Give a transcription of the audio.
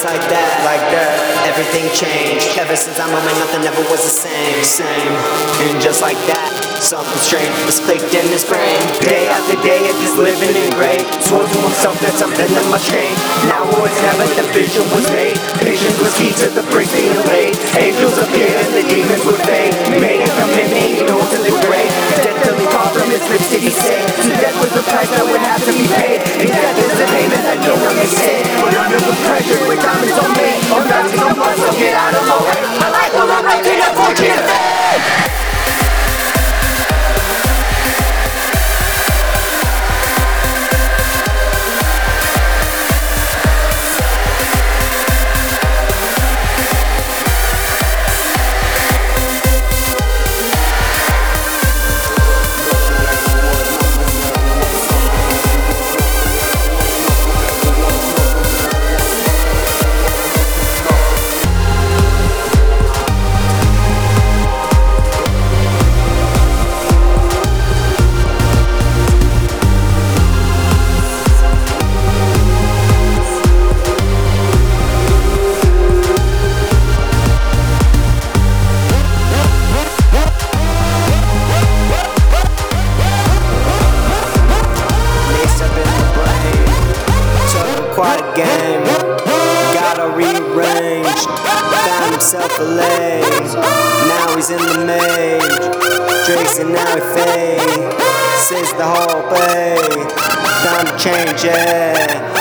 like that, like that. Everything changed. Ever since that moment, nothing ever was the same, same. And just like that, something strange was clicked in his brain. Day after day, it's just living in gray. Swore to himself that something that must change. Now or it's never, the vision was made. Patience was key to the bricks being. Angels appeared and the demons would fade. Quite a game. Gotta rearrange. Found himself a lane. Now he's in the main. Drinks and now fade. Since the whole bay. Time to change, yeah.